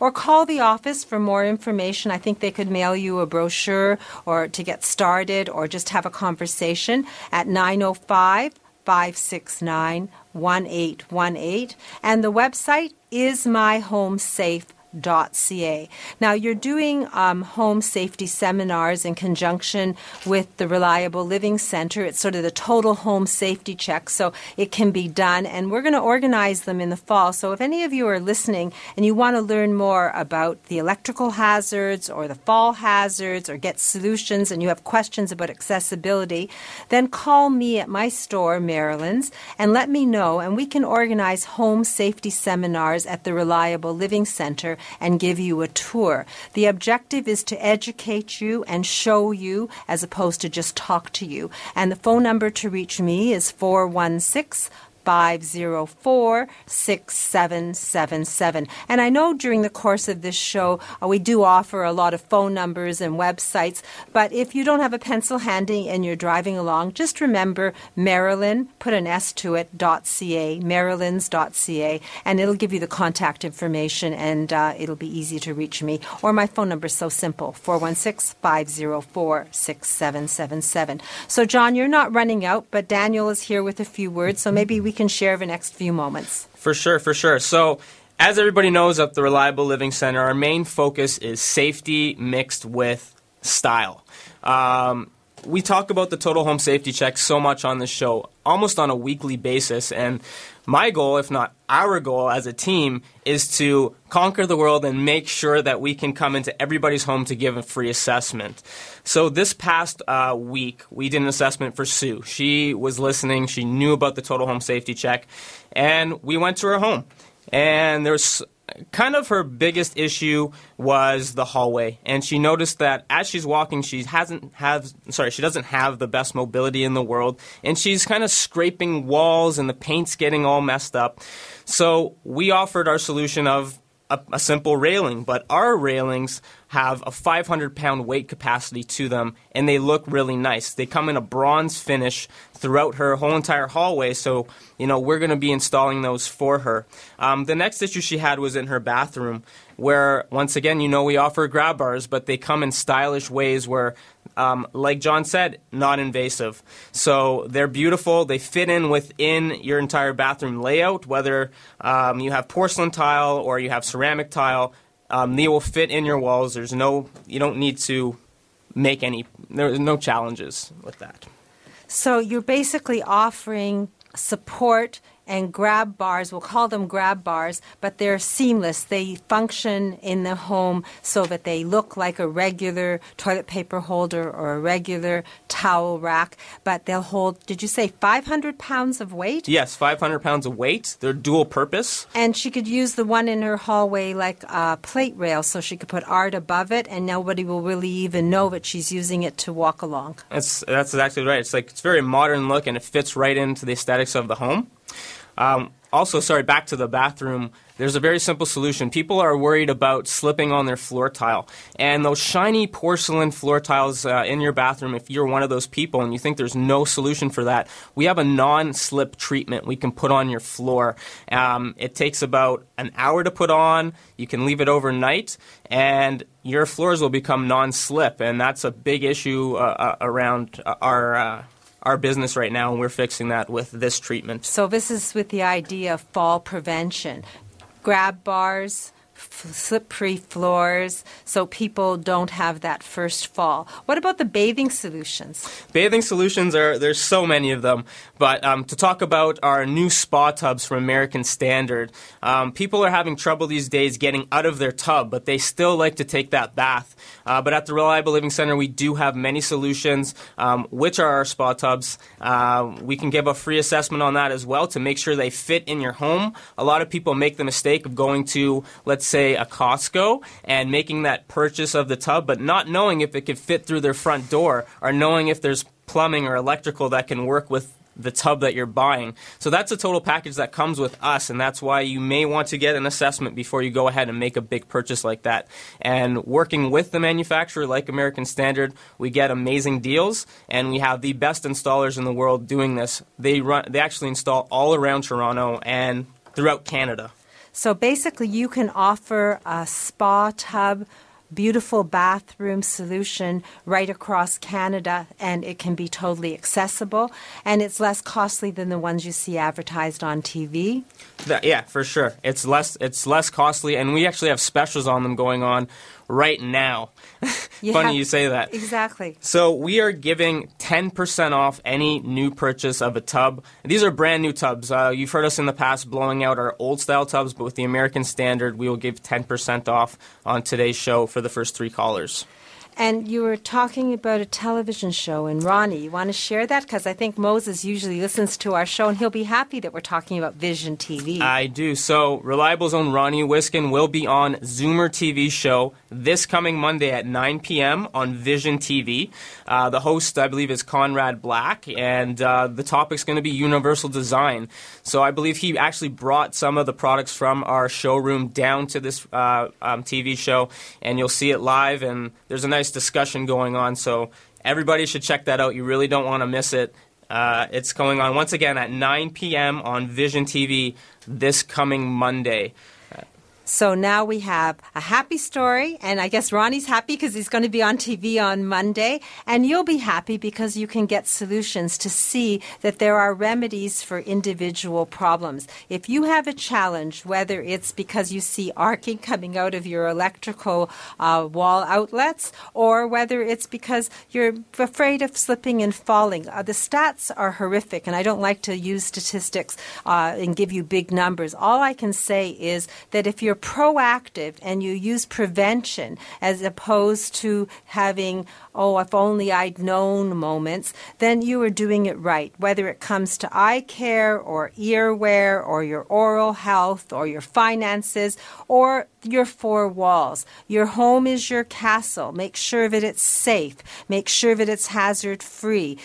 or call the office for more information. I think they could mail you a brochure or to get started or just have a conversation at 905 569 1818. And the website is My Home Safe ca. Now, you're doing um, home safety seminars in conjunction with the Reliable Living Center. It's sort of the total home safety check, so it can be done. And we're going to organize them in the fall. So, if any of you are listening and you want to learn more about the electrical hazards or the fall hazards or get solutions and you have questions about accessibility, then call me at my store, Marilyn's, and let me know, and we can organize home safety seminars at the Reliable Living Center and give you a tour. The objective is to educate you and show you as opposed to just talk to you. And the phone number to reach me is 416 504 6777. And I know during the course of this show, uh, we do offer a lot of phone numbers and websites, but if you don't have a pencil handy and you're driving along, just remember Marilyn, put an S to it, .ca, marilyns.ca, and it'll give you the contact information and uh, it'll be easy to reach me. Or my phone number is so simple 416 504 6777. So, John, you're not running out, but Daniel is here with a few words, so maybe we can share the next few moments. For sure, for sure. So, as everybody knows at the Reliable Living Center, our main focus is safety mixed with style. Um, we talk about the total home safety check so much on this show, almost on a weekly basis. And my goal, if not our goal as a team, is to conquer the world and make sure that we can come into everybody's home to give a free assessment. So this past uh, week, we did an assessment for Sue. She was listening. She knew about the total home safety check, and we went to her home. And there was kind of her biggest issue was the hallway. And she noticed that as she's walking she hasn't have sorry she doesn't have the best mobility in the world. And she's kind of scraping walls and the paint's getting all messed up. So we offered our solution of a, a simple railing. But our railings have a 500 pound weight capacity to them and they look really nice they come in a bronze finish throughout her whole entire hallway. So, you know, we're going to be installing those for her. Um, the next issue she had was in her bathroom, where once again, you know, we offer grab bars, but they come in stylish ways where, um, like John said, not invasive. So they're beautiful. They fit in within your entire bathroom layout, whether um, you have porcelain tile or you have ceramic tile. Um, they will fit in your walls. There's no, you don't need to make any, there's no challenges with that. So you're basically offering support and grab bars, we'll call them grab bars, but they're seamless. They function in the home so that they look like a regular toilet paper holder or a regular towel rack, but they'll hold, did you say 500 pounds of weight? Yes, 500 pounds of weight. They're dual purpose. And she could use the one in her hallway like a plate rail so she could put art above it and nobody will really even know that she's using it to walk along. That's, that's exactly right. It's like, it's very modern look and it fits right into the aesthetics of the home. Um, also, sorry, back to the bathroom. There's a very simple solution. People are worried about slipping on their floor tile. And those shiny porcelain floor tiles uh, in your bathroom, if you're one of those people and you think there's no solution for that, we have a non slip treatment we can put on your floor. Um, it takes about an hour to put on. You can leave it overnight, and your floors will become non slip. And that's a big issue uh, uh, around our uh, our business right now, and we're fixing that with this treatment. So, this is with the idea of fall prevention. Grab bars, slippery floors so people don't have that first fall. What about the bathing solutions? Bathing solutions are there's so many of them, but um, to talk about our new spa tubs from American Standard, um, people are having trouble these days getting out of their tub, but they still like to take that bath. Uh, but at the Reliable Living Center, we do have many solutions, um, which are our spa tubs. Uh, we can give a free assessment on that as well to make sure they fit in your home. A lot of people make the mistake of going to, let's say, a Costco and making that purchase of the tub, but not knowing if it could fit through their front door or knowing if there's plumbing or electrical that can work with the tub that you're buying. So that's a total package that comes with us, and that's why you may want to get an assessment before you go ahead and make a big purchase like that. And working with the manufacturer like American Standard, we get amazing deals, and we have the best installers in the world doing this. They run, they actually install all around Toronto and throughout Canada. So basically, you can offer a spa tub beautiful bathroom solution right across Canada, and it can be totally accessible, and it's less costly than the ones you see advertised on TV. That, yeah, for sure. It's less it's less costly, and we actually have specials on them going on right now. Yeah, Funny you say that. Exactly. So we are giving 10% off any new purchase of a tub. These are brand new tubs. Uh, you've heard us in the past blowing out our old style tubs, but with the American Standard, we will give 10% off on today's show for the first three callers. And you were talking about a television show, and Ronnie, you want to share that? Because I think Moses usually listens to our show, and he'll be happy that we're talking about Vision TV. I do. So, Reliable's own Ronnie Wiskin will be on Zoomer TV show this coming Monday at 9 p.m. on Vision TV. Uh, the host, I believe, is Conrad Black, and uh, the topic's going to be universal design. So, I believe he actually brought some of the products from our showroom down to this uh, um, TV show, and you'll see it live, and there's a nice discussion going on. So, everybody should check that out. You really don't want to miss it. Uh, it's going on once again at 9 p.m. on Vision TV this coming Monday. So now we have a happy story, and I guess Ronnie's happy because he's going to be on TV on Monday, and you'll be happy because you can get solutions to see that there are remedies for individual problems. If you have a challenge, whether it's because you see arcing coming out of your electrical uh, wall outlets, or whether it's because you're afraid of slipping and falling, uh, the stats are horrific, and I don't like to use statistics uh, and give you big numbers. All I can say is that if you're proactive and you use prevention as opposed to having, oh, if only I'd known moments, then you are doing it right. Whether it comes to eye care or ear wear or your oral health or your finances or your four walls. Your home is your castle. Make sure that it's safe. Make sure that it's hazard free.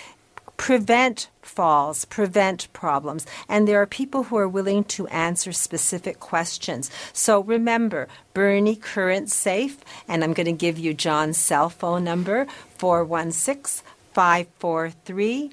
Prevent falls, prevent problems. And there are people who are willing to answer specific questions. So remember, Bernie Current Safe, and I'm going to give you John's cell phone number 416 543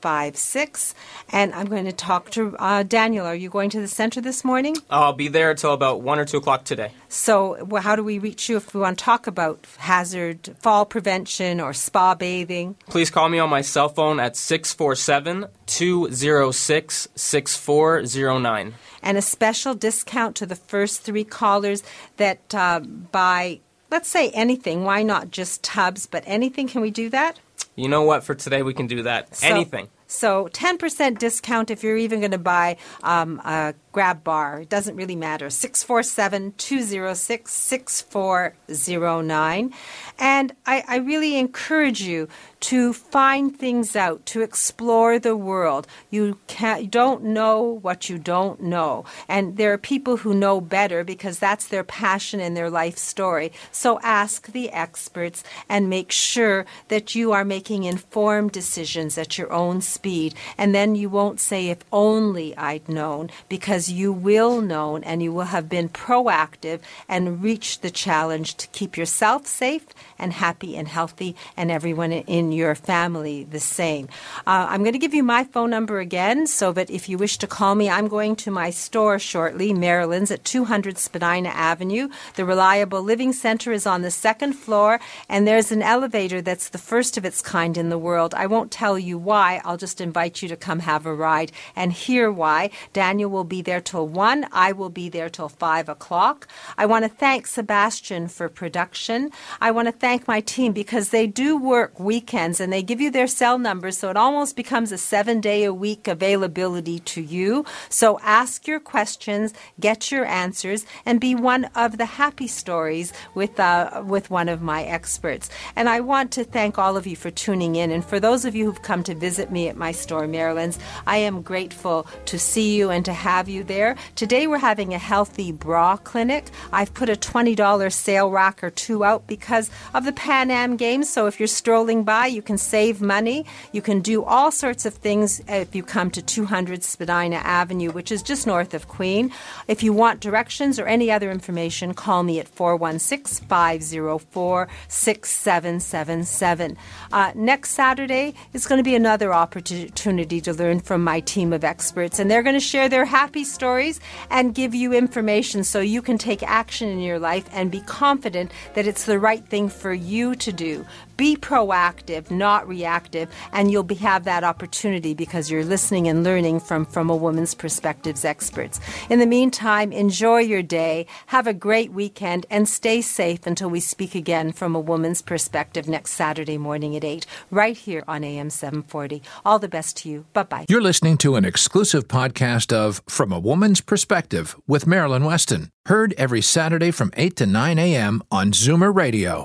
2156. And I'm going to talk to uh, Daniel. Are you going to the center this morning? I'll be there until about 1 or 2 o'clock today. So, well, how do we reach you if we want to talk about hazard, fall prevention, or spa bathing? Please call me on my cell phone at 647 206 6409. And a special discount to the first three callers that uh, buy, let's say anything. Why not just tubs, but anything? Can we do that? You know what? For today, we can do that. So- Anything. So 10% discount if you're even going to buy um, a grab bar. It doesn't really matter. 647 206 6409. And I, I really encourage you to find things out, to explore the world. You can't, don't know what you don't know. And there are people who know better because that's their passion and their life story. So ask the experts and make sure that you are making informed decisions at your own speed. And then you won't say, if only I'd known, because you will know and you will have been proactive and reached the challenge to keep yourself safe and happy and healthy and everyone in your family the same. Uh, I'm going to give you my phone number again so that if you wish to call me, I'm going to my store shortly, Marilyn's at 200 Spadina Avenue. The Reliable Living Center is on the second floor, and there's an elevator that's the first of its kind in the world. I won't tell you why, I'll just invite you to come have a ride and hear why. Daniel will be there till 1. I will be there till 5 o'clock. I want to thank Sebastian for production. I want to thank my team because they do work weekends and they give you their cell numbers, so it almost becomes a seven day a week availability to you. So ask your questions, get your answers, and be one of the happy stories with, uh, with one of my experts. And I want to thank all of you for tuning in. And for those of you who've come to visit me at my store, Marilyn's, I am grateful to see you and to have you there. Today we're having a healthy bra clinic. I've put a $20 sale rack or two out because of the Pan Am Games. So if you're strolling by, you can save money. You can do all sorts of things if you come to 200 Spadina Avenue, which is just north of Queen. If you want directions or any other information, call me at 416 504 6777. Uh, next Saturday is going to be another opportunity to learn from my team of experts, and they're going to share their happy stories and give you information so you can take action in your life and be confident that it's the right thing for you to do. Be proactive, not reactive, and you'll be, have that opportunity because you're listening and learning from, from a woman's perspectives experts. In the meantime, enjoy your day, have a great weekend, and stay safe until we speak again from a woman's perspective next Saturday morning at 8, right here on AM 740. All the best to you. Bye bye. You're listening to an exclusive podcast of From a Woman's Perspective with Marilyn Weston, heard every Saturday from 8 to 9 a.m. on Zoomer Radio